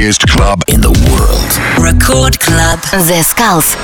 biggest club in the world. Record Club. The Skulls.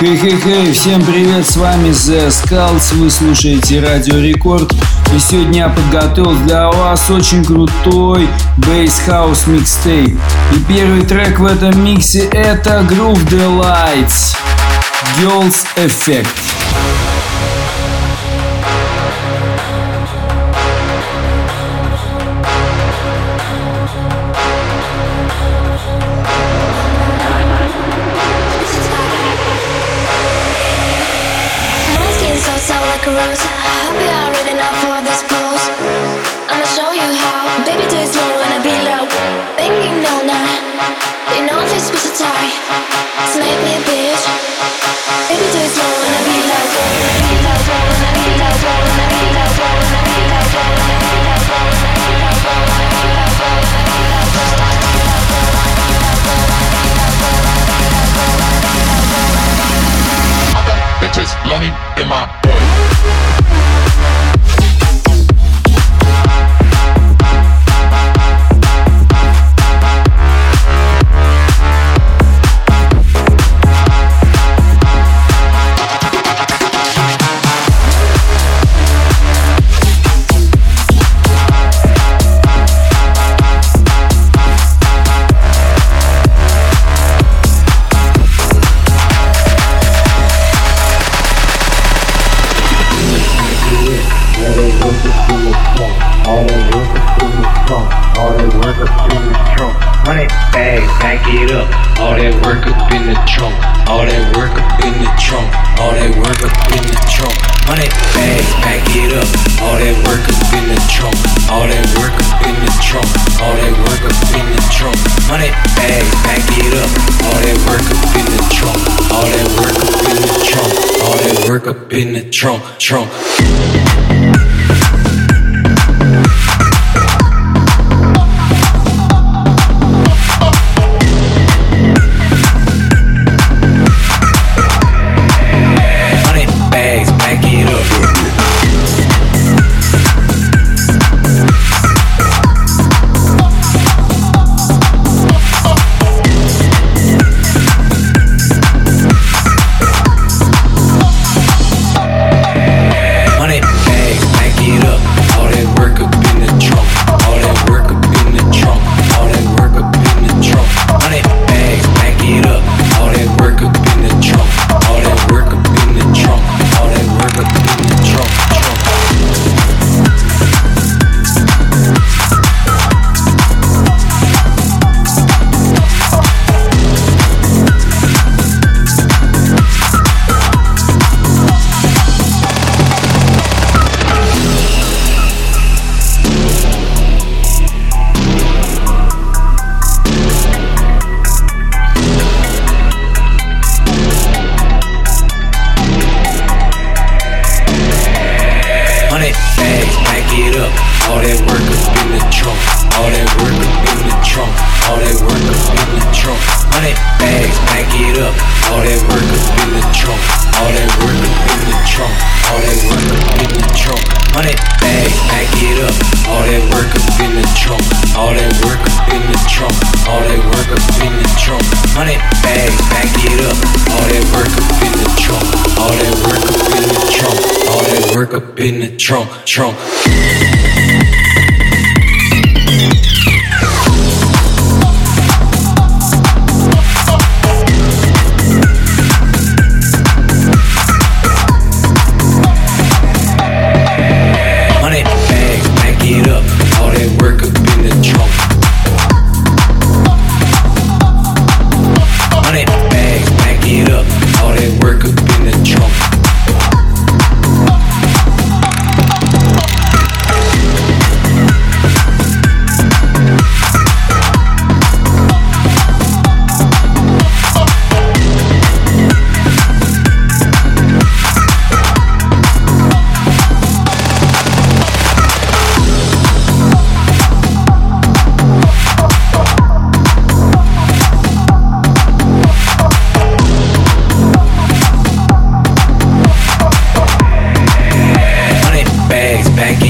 Хей-хей-хей, всем привет, с вами The Skulls, вы слушаете Радио Рекорд. И сегодня я подготовил для вас очень крутой Bass House микстейп. И первый трек в этом миксе это Groove Delights Girls Effect.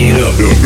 it up.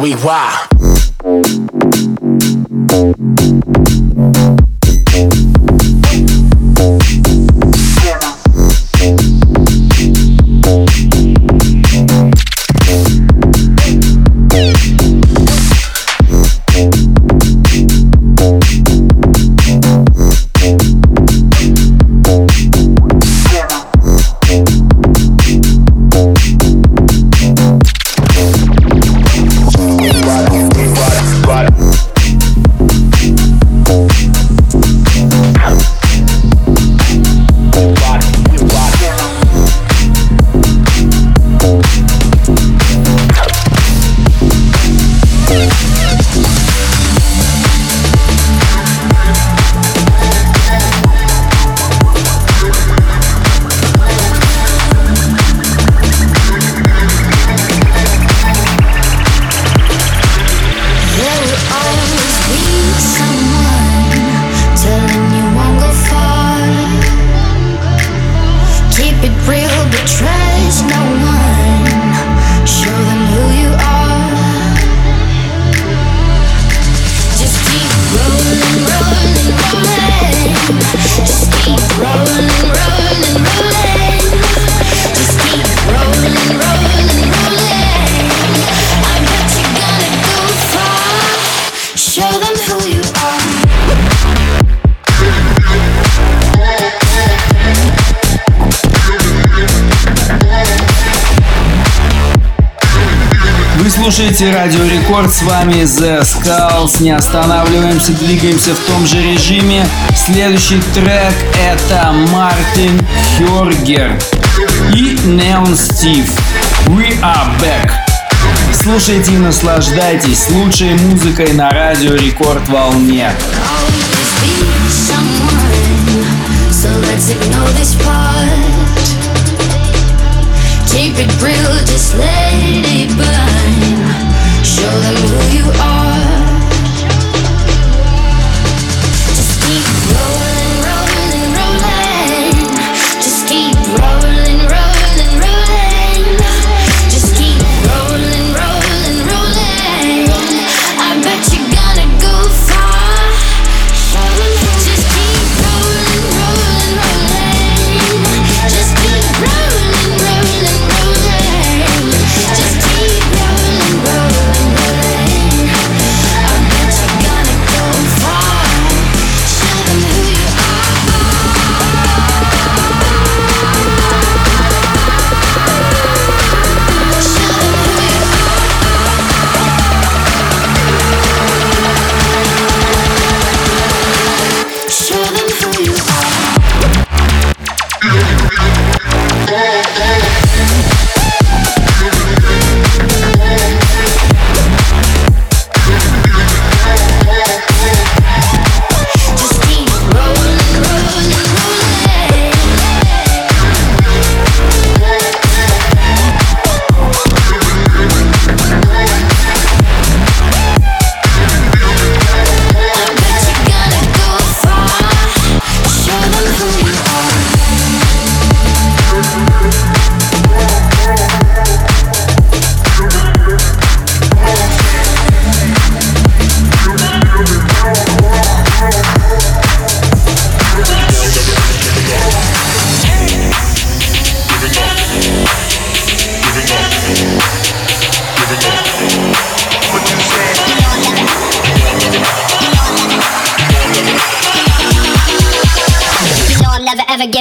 We wow. Слушаете Радио Рекорд, с вами The Skulls. Не останавливаемся, двигаемся в том же режиме. Следующий трек это Мартин Хергер и Neon Steve. We are back. Слушайте и наслаждайтесь лучшей музыкой на Радио Рекорд волне. Keep it real, just let it burn. Show them who you are.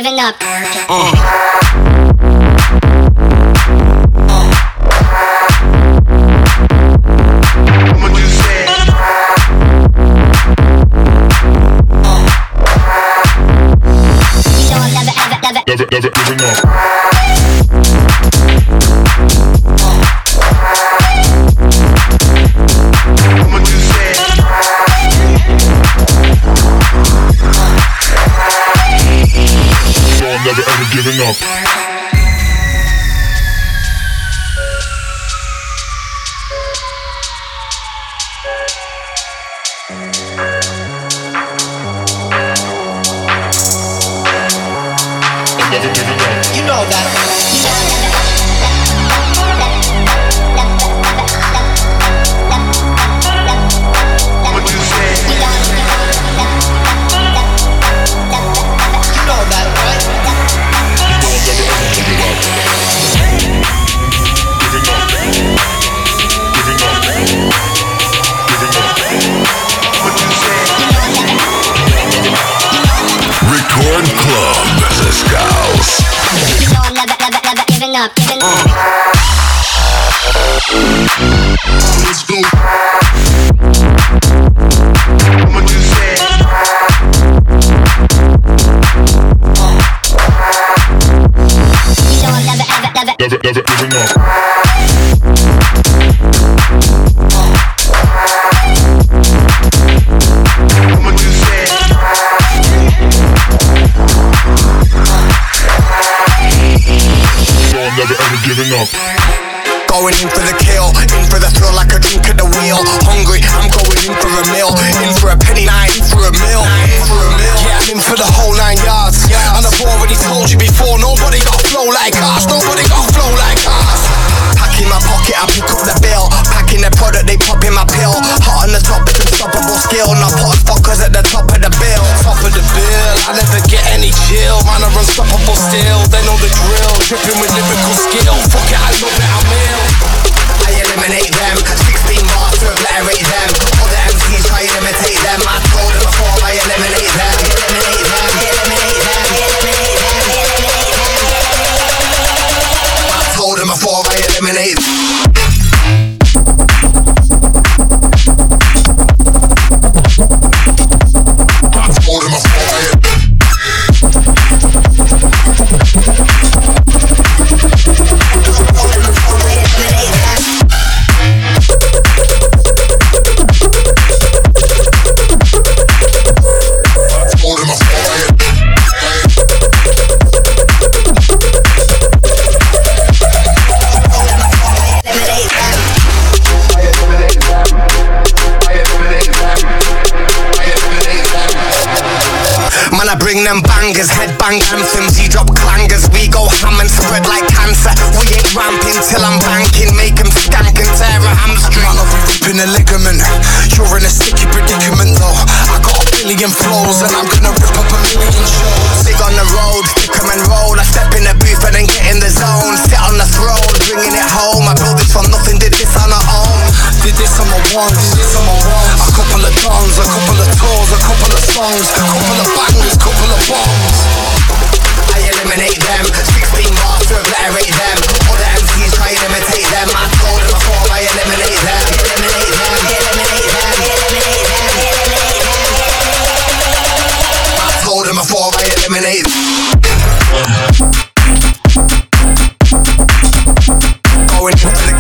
Giving up. Uh. Ever up. Going in for the kill, in for the thrill like a drink at the wheel. Hungry, I'm going in for a meal. In for a penny, not in for a meal. Yeah, I'm in for the whole nine yards. And I've already told you before, nobody got flow like us. Nobody got flow like us. Pack in my pocket, I pick up the bill. Packing the product, they pop in my pill. Hot on the top, it's unstoppable skill. Now pot fuckers at the top of the bill. Top of the bill, I never get any chill. Man, I'm unstoppable still. They know the drill. Dripping with lyrical skill. Fuck it, I love it, I'm ill. I eliminate them. 16 bars to obliterate them. All the MCs try to imitate them. I told them before I. Eliminate them. Eliminate them. Eliminate them. Eliminate them. I told them before I eliminate them. Bring them bangers, headbang anthems. You drop clangers, we go ham and spread like cancer. We ain't ramping till I'm banking, make them skank and tear a hamstring. Man, I'll be ripping a ligament. You're in a sticky predicament though. I got a billion flows and I'm gonna rip up a million shows. Big on the road, 'em and roll. I step in the booth and then get in the zone. Sit on the throne, bringing it home. I built this from nothing, did this on our own. Did this on my ones, did this on my ones. Of a couple of tours, a couple of songs, a couple of bangers, couple of bombs. I eliminate them, 16 bars to obliterate them. All the MCs try and imitate them. I told them before I eliminate them. Eliminate them, eliminate them, eliminate them, eliminate them. I told them before I eliminate them. Going into the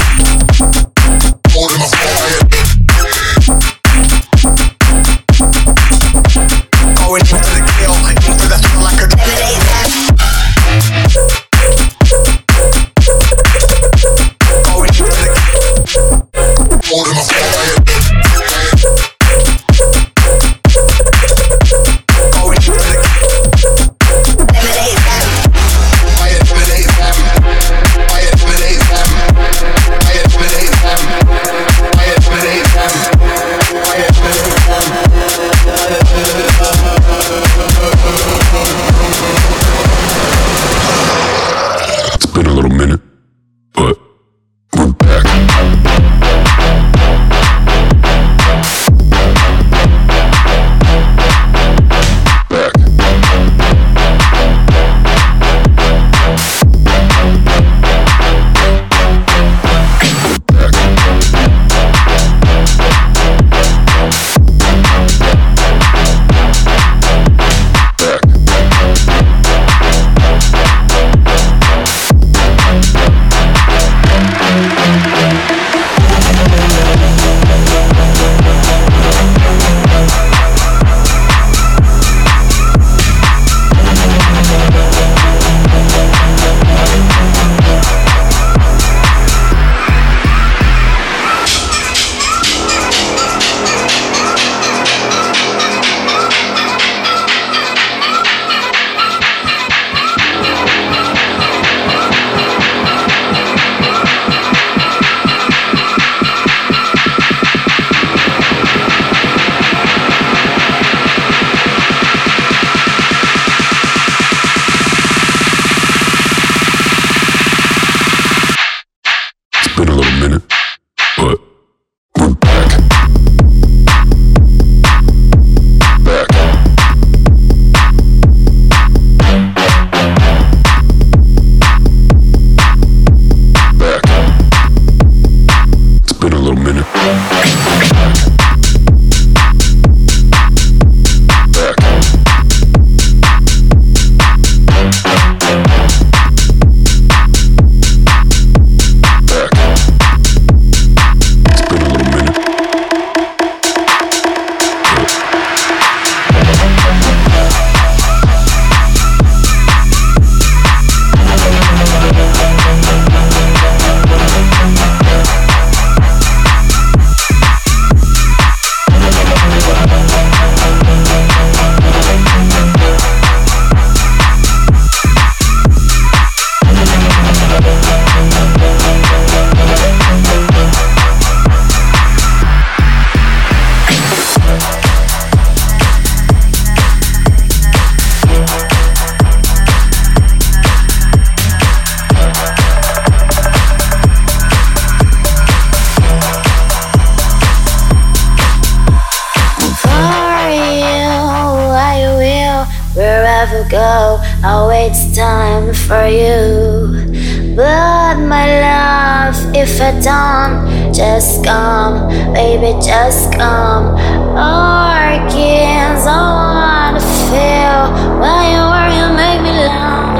if I don't, just come, baby, just come. Organs, I wanna feel when you are, you make me laugh.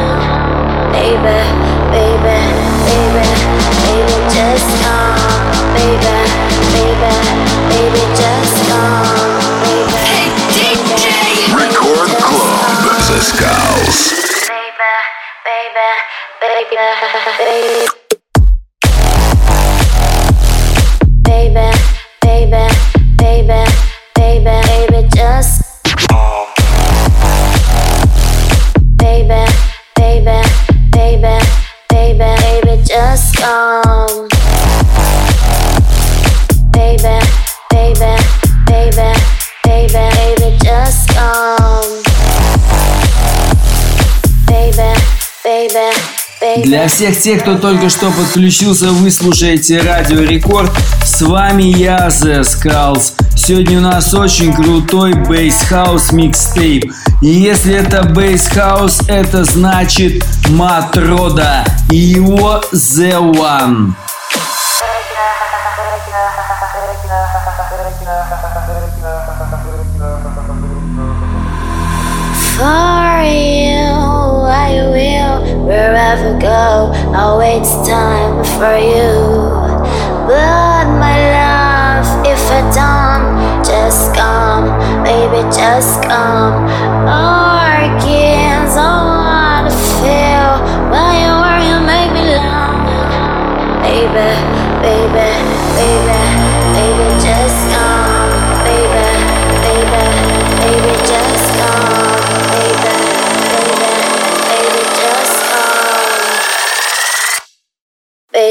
Baby, baby, baby, baby, just come, baby, baby, baby, just come, baby. Hey, DJ. Record Club. The Skulls. Baby, baby, baby. Baby, just Для всех тех, кто только что подключился, вы слушаете Радио Рекорд. С вами я, The Skulls. Сегодня у нас очень крутой House микстейп. И если это House, это значит Матрода и его The One. Will wherever go. Wait time for you. But my love, if I don't, just come, baby, just come. Organs, I wanna feel when you are, you make me laugh. Baby, baby, baby, baby, just come,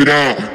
It out.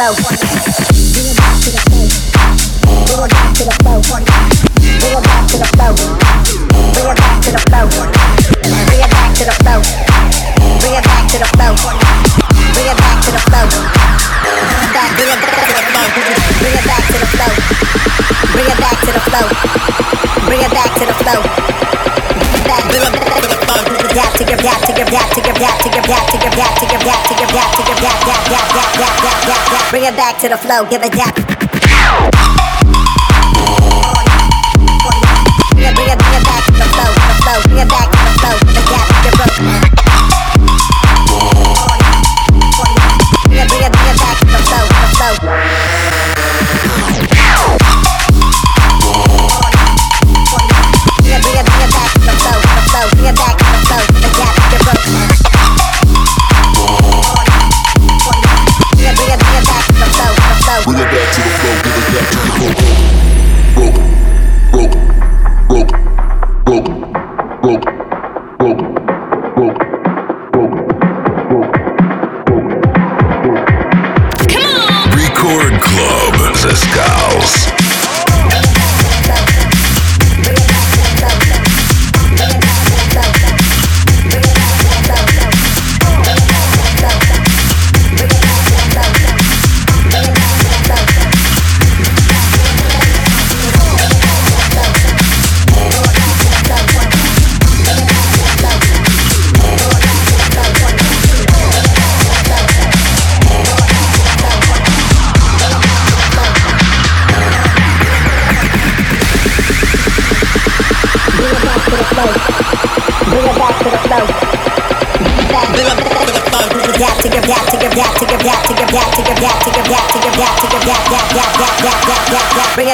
Flow. Bring it back to the flow. Bring it back to the flow. Bring it back to the flow. Give it gap. Bring it, bring it, back to the flow, the flow. Bring it back to the flow. The gap you broke.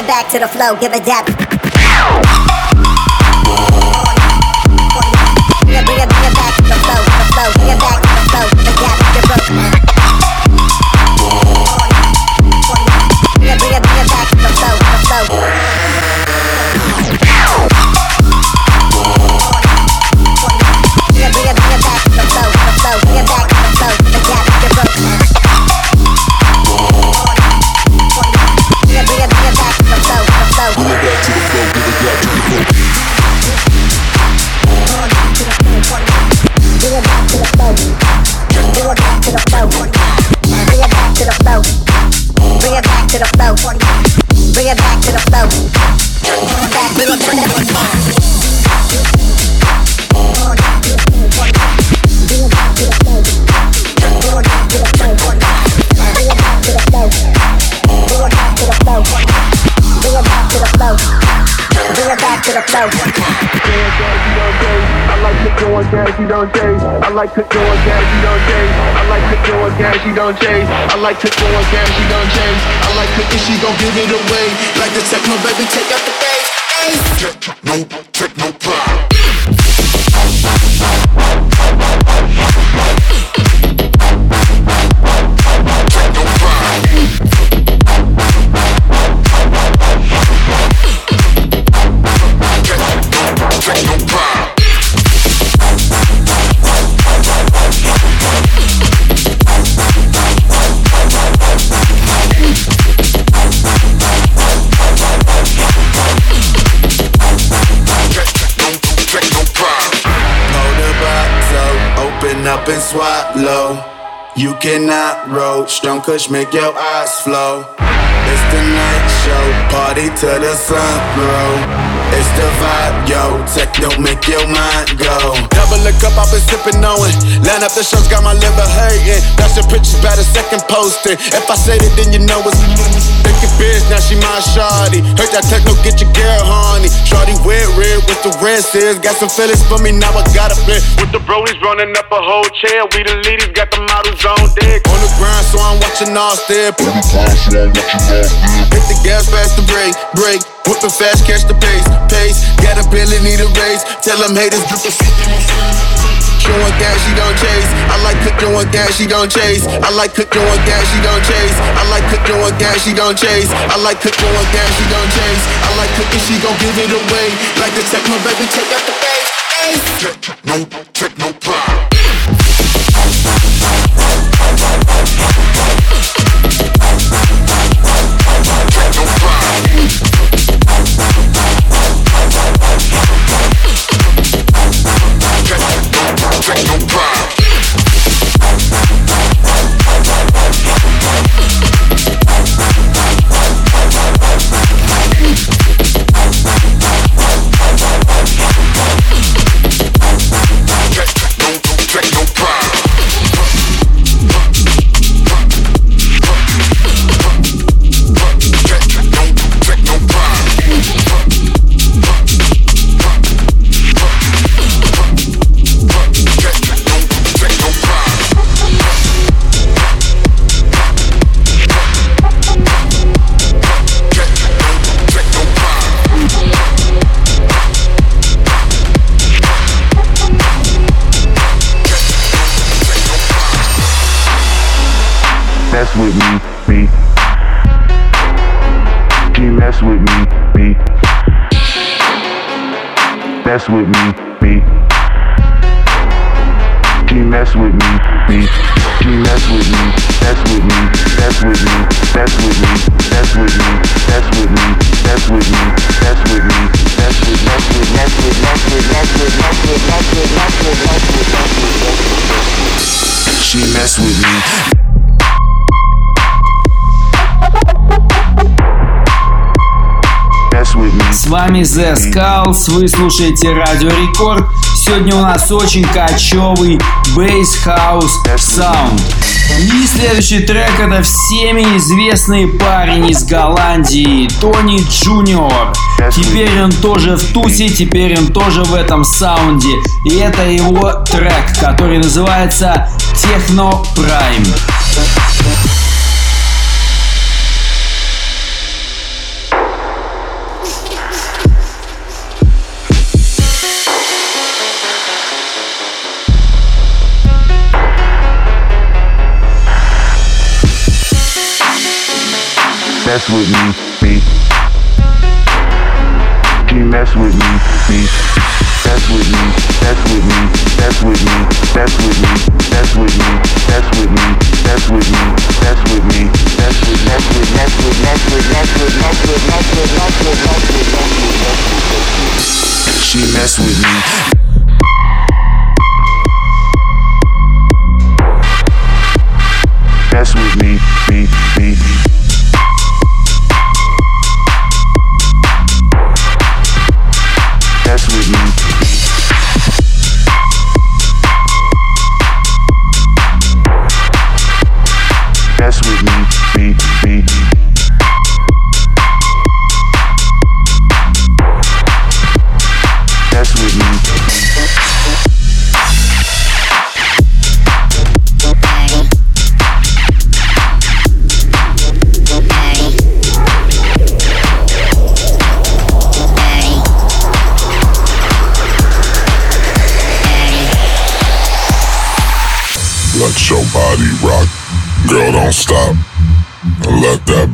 Back to the flow. Give it dap. You don't chase. I like to go gas, you don't chase. I like to go gas, you don't chase. I like to go gas, you don't chase. I like cooking, she gon' give it away. Like the techno, baby, take out the bass. No, techno up and swallow. You cannot roach, don't make your eyes flow. It's the night show, party till the sun grow. It's the vibe, yo. Techno make your mind go. Double the cup, I've been sipping on it. Line up the shows, got my liver hurting. That's the pictures by the second poster. If I said it, then you know it's thinking biz. Now she my shawty. Heard that techno get your girl honey. Shorty wear red with the red says. Got some feelings for me, now I gotta play. With the brolies running up a whole chair. We the ladies got the models on deck. On the grind, so I'm watching all step. Hit the gas fast to break, break. Whipping fast, catch the pace, pace. Got a billy, need a race. Tell them haters, drip the Showing gas, she don't chase. I like cooking with gas, she don't chase. I like cooking with gas, she don't chase. I like cooking with gas, she don't chase. I like cooking with gas, she don't chase. I like cooking, she gon' give it away. Like the techno, baby, take out the bass. Techno, techno pop. With me, me. She mess with me, me. Mess with me, me. She mess with me, me. She mess with me, mess with me, mess with me, mess with me, вами The Skulls, вы слушаете Радио Рекорд. Сегодня у нас очень качевый бейс хаус саунд. И следующий трек это всеми известный парень из Голландии, Тони Джуниор. Теперь он тоже в тусе, теперь он тоже в этом саунде. И это его трек, который называется Техно Прайм. Mess with me, me. She mess with me, me. Mess with me, mess with me, mess with me, mess with me, mess with me, mess with me, mess with me, mess with me, mess with, mess with, mess with, mess with, mess with, mess with, mess with, mess with, mess with, mess with, mess with. She mess with me. Mess with me, me, me.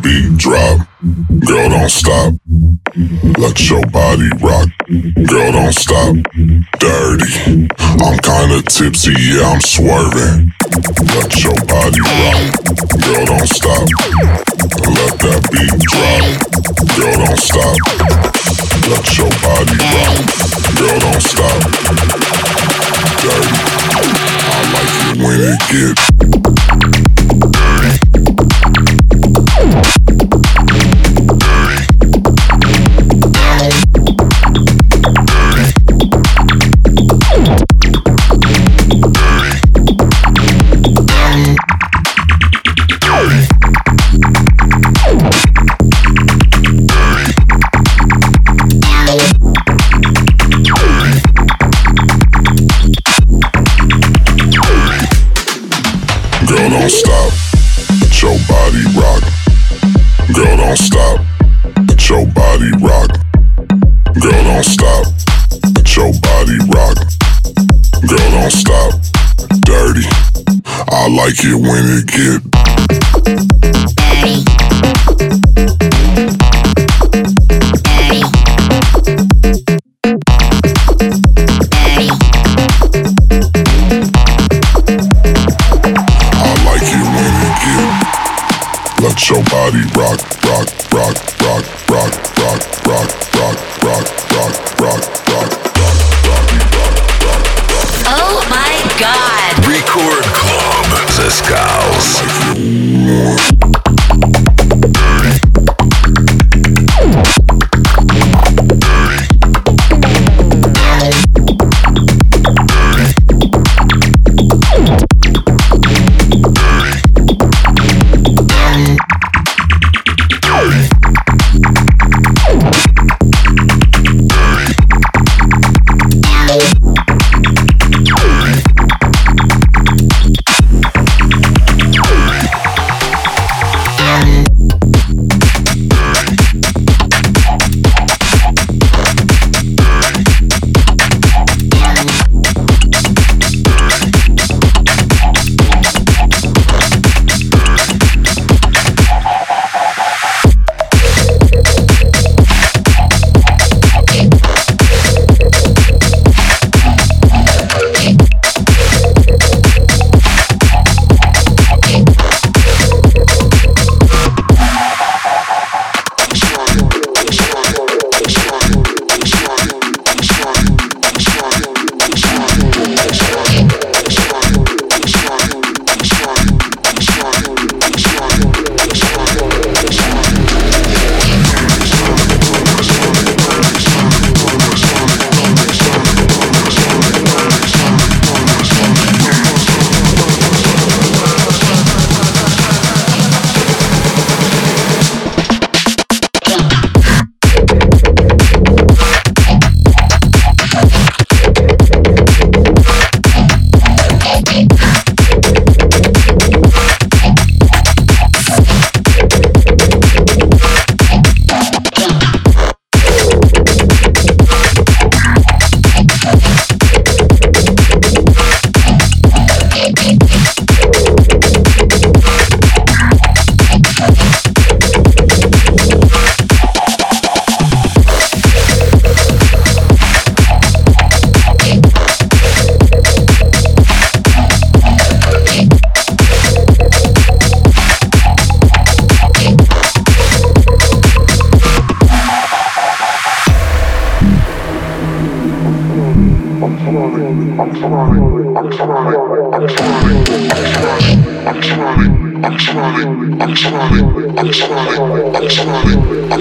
Beat drop. Girl, don't stop. Let your body rock. Girl, don't stop. Dirty. I'm kinda tipsy, yeah, I'm swerving. Let your body rock. Girl, don't stop. Let that beat drop. Girl, don't stop. Let your body rock. Girl, don't stop. Dirty. I like it when it gets don't stop. Your body rock. Girl, don't stop. Your body rock. Girl, don't stop. Dirty. I like it when it get body rock, rock, rock, rock, rock, rock, rock, rock, rock, rock, rock.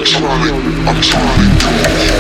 I'm trying, I'm trying.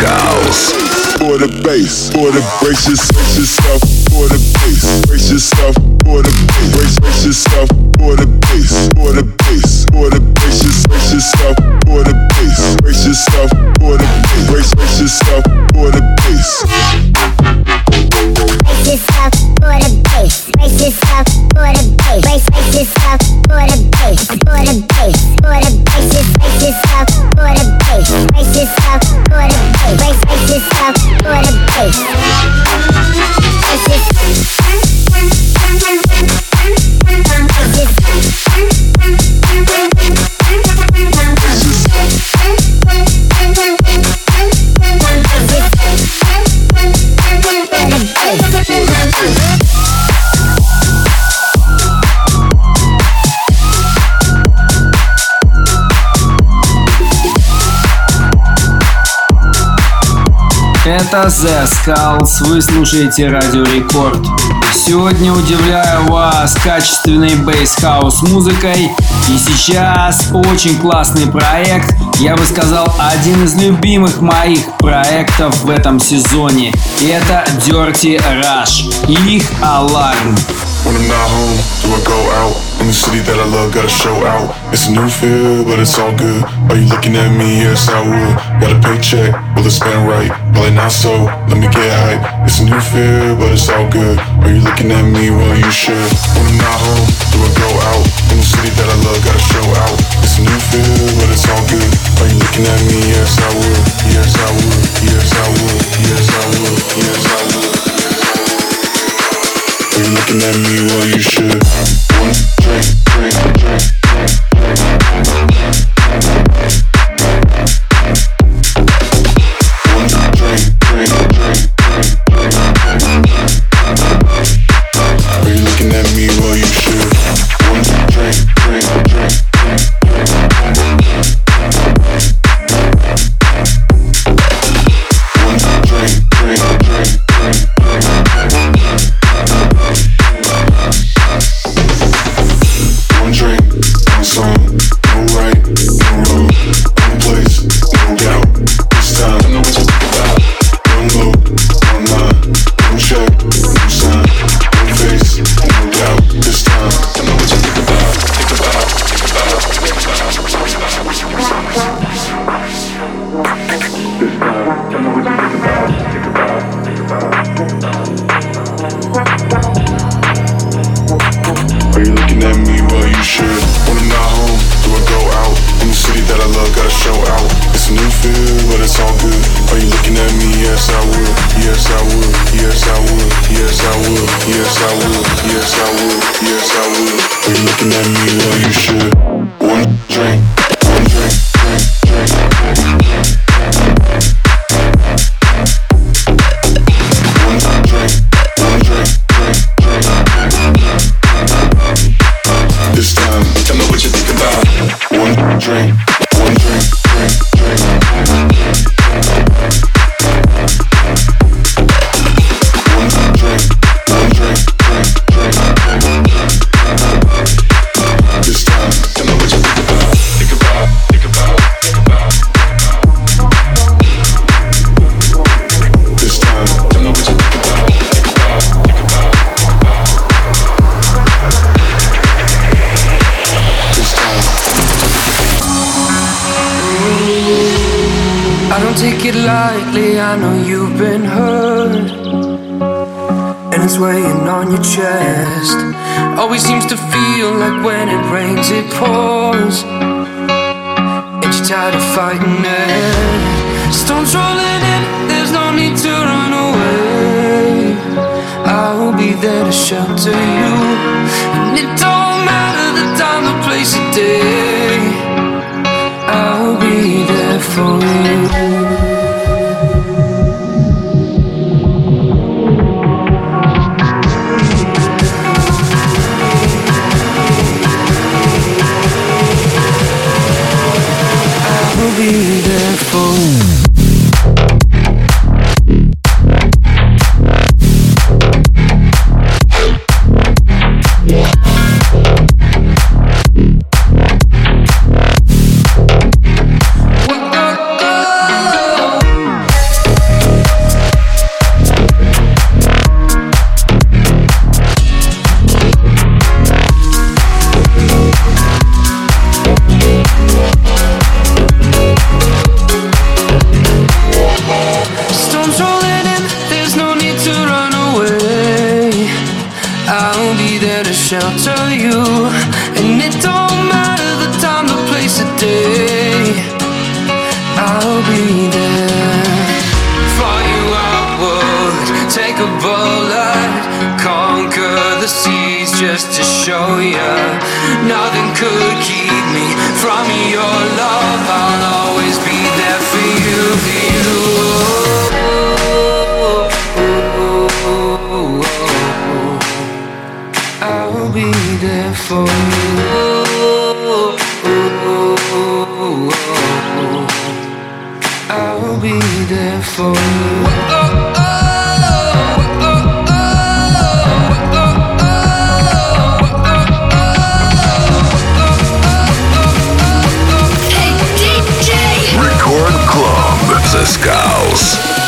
Goes. For the bass, for the brace yourself, yourself for the bass, brace yourself for the bass, brace, brace yourself for the bass, for the bass, for the brace yourself for the bass, brace yourself for the bass, brace, brace yourself for the bass. Brace yourself for the bass, brace yourself for the bass, brace, brace yourself for the bass, for the bass, for the bass. Это The Skulls, вы слушаете Радио Рекорд. Сегодня удивляю вас качественной бейс-хаус музыкой. И сейчас очень классный проект, я бы сказал, один из любимых моих проектов в этом сезоне. И это Dirty Rush и их Alarm. When I'm not home, do I go out? In the city that I love, gotta show out. It's a new feel, but it's all good. Are you looking at me? Yes, I would. Got a paycheck, will it spend right? Probably not so. Let me get hype. It's a new feel, but it's all good. Are you looking at me? Well, you should. When I'm not home, do I go out? In the city that I love, gotta show out. It's a new feel, but it's all good. Are you looking at me? Yes, I would. Yes, I would. Yes, I would. Yes, I would. Yes, I would. Are you looking at me? Well, you should. One don't take it lightly, I know you've been hurt. And it's weighing on your chest. Always seems to feel like when it rains, it pours. And you're tired of fighting it. Storms rolling in, there's no need to run away. I will be there to shelter you. And it don't matter the time, the place, the day. I'll 风 for you. I'll be there for you. Record Club. The Skulls.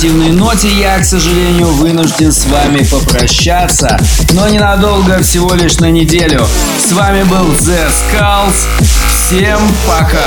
позитивной ноте я, к сожалению, вынужден с вами попрощаться, но ненадолго, всего лишь на неделю. С вами был The Skulls. Всем пока!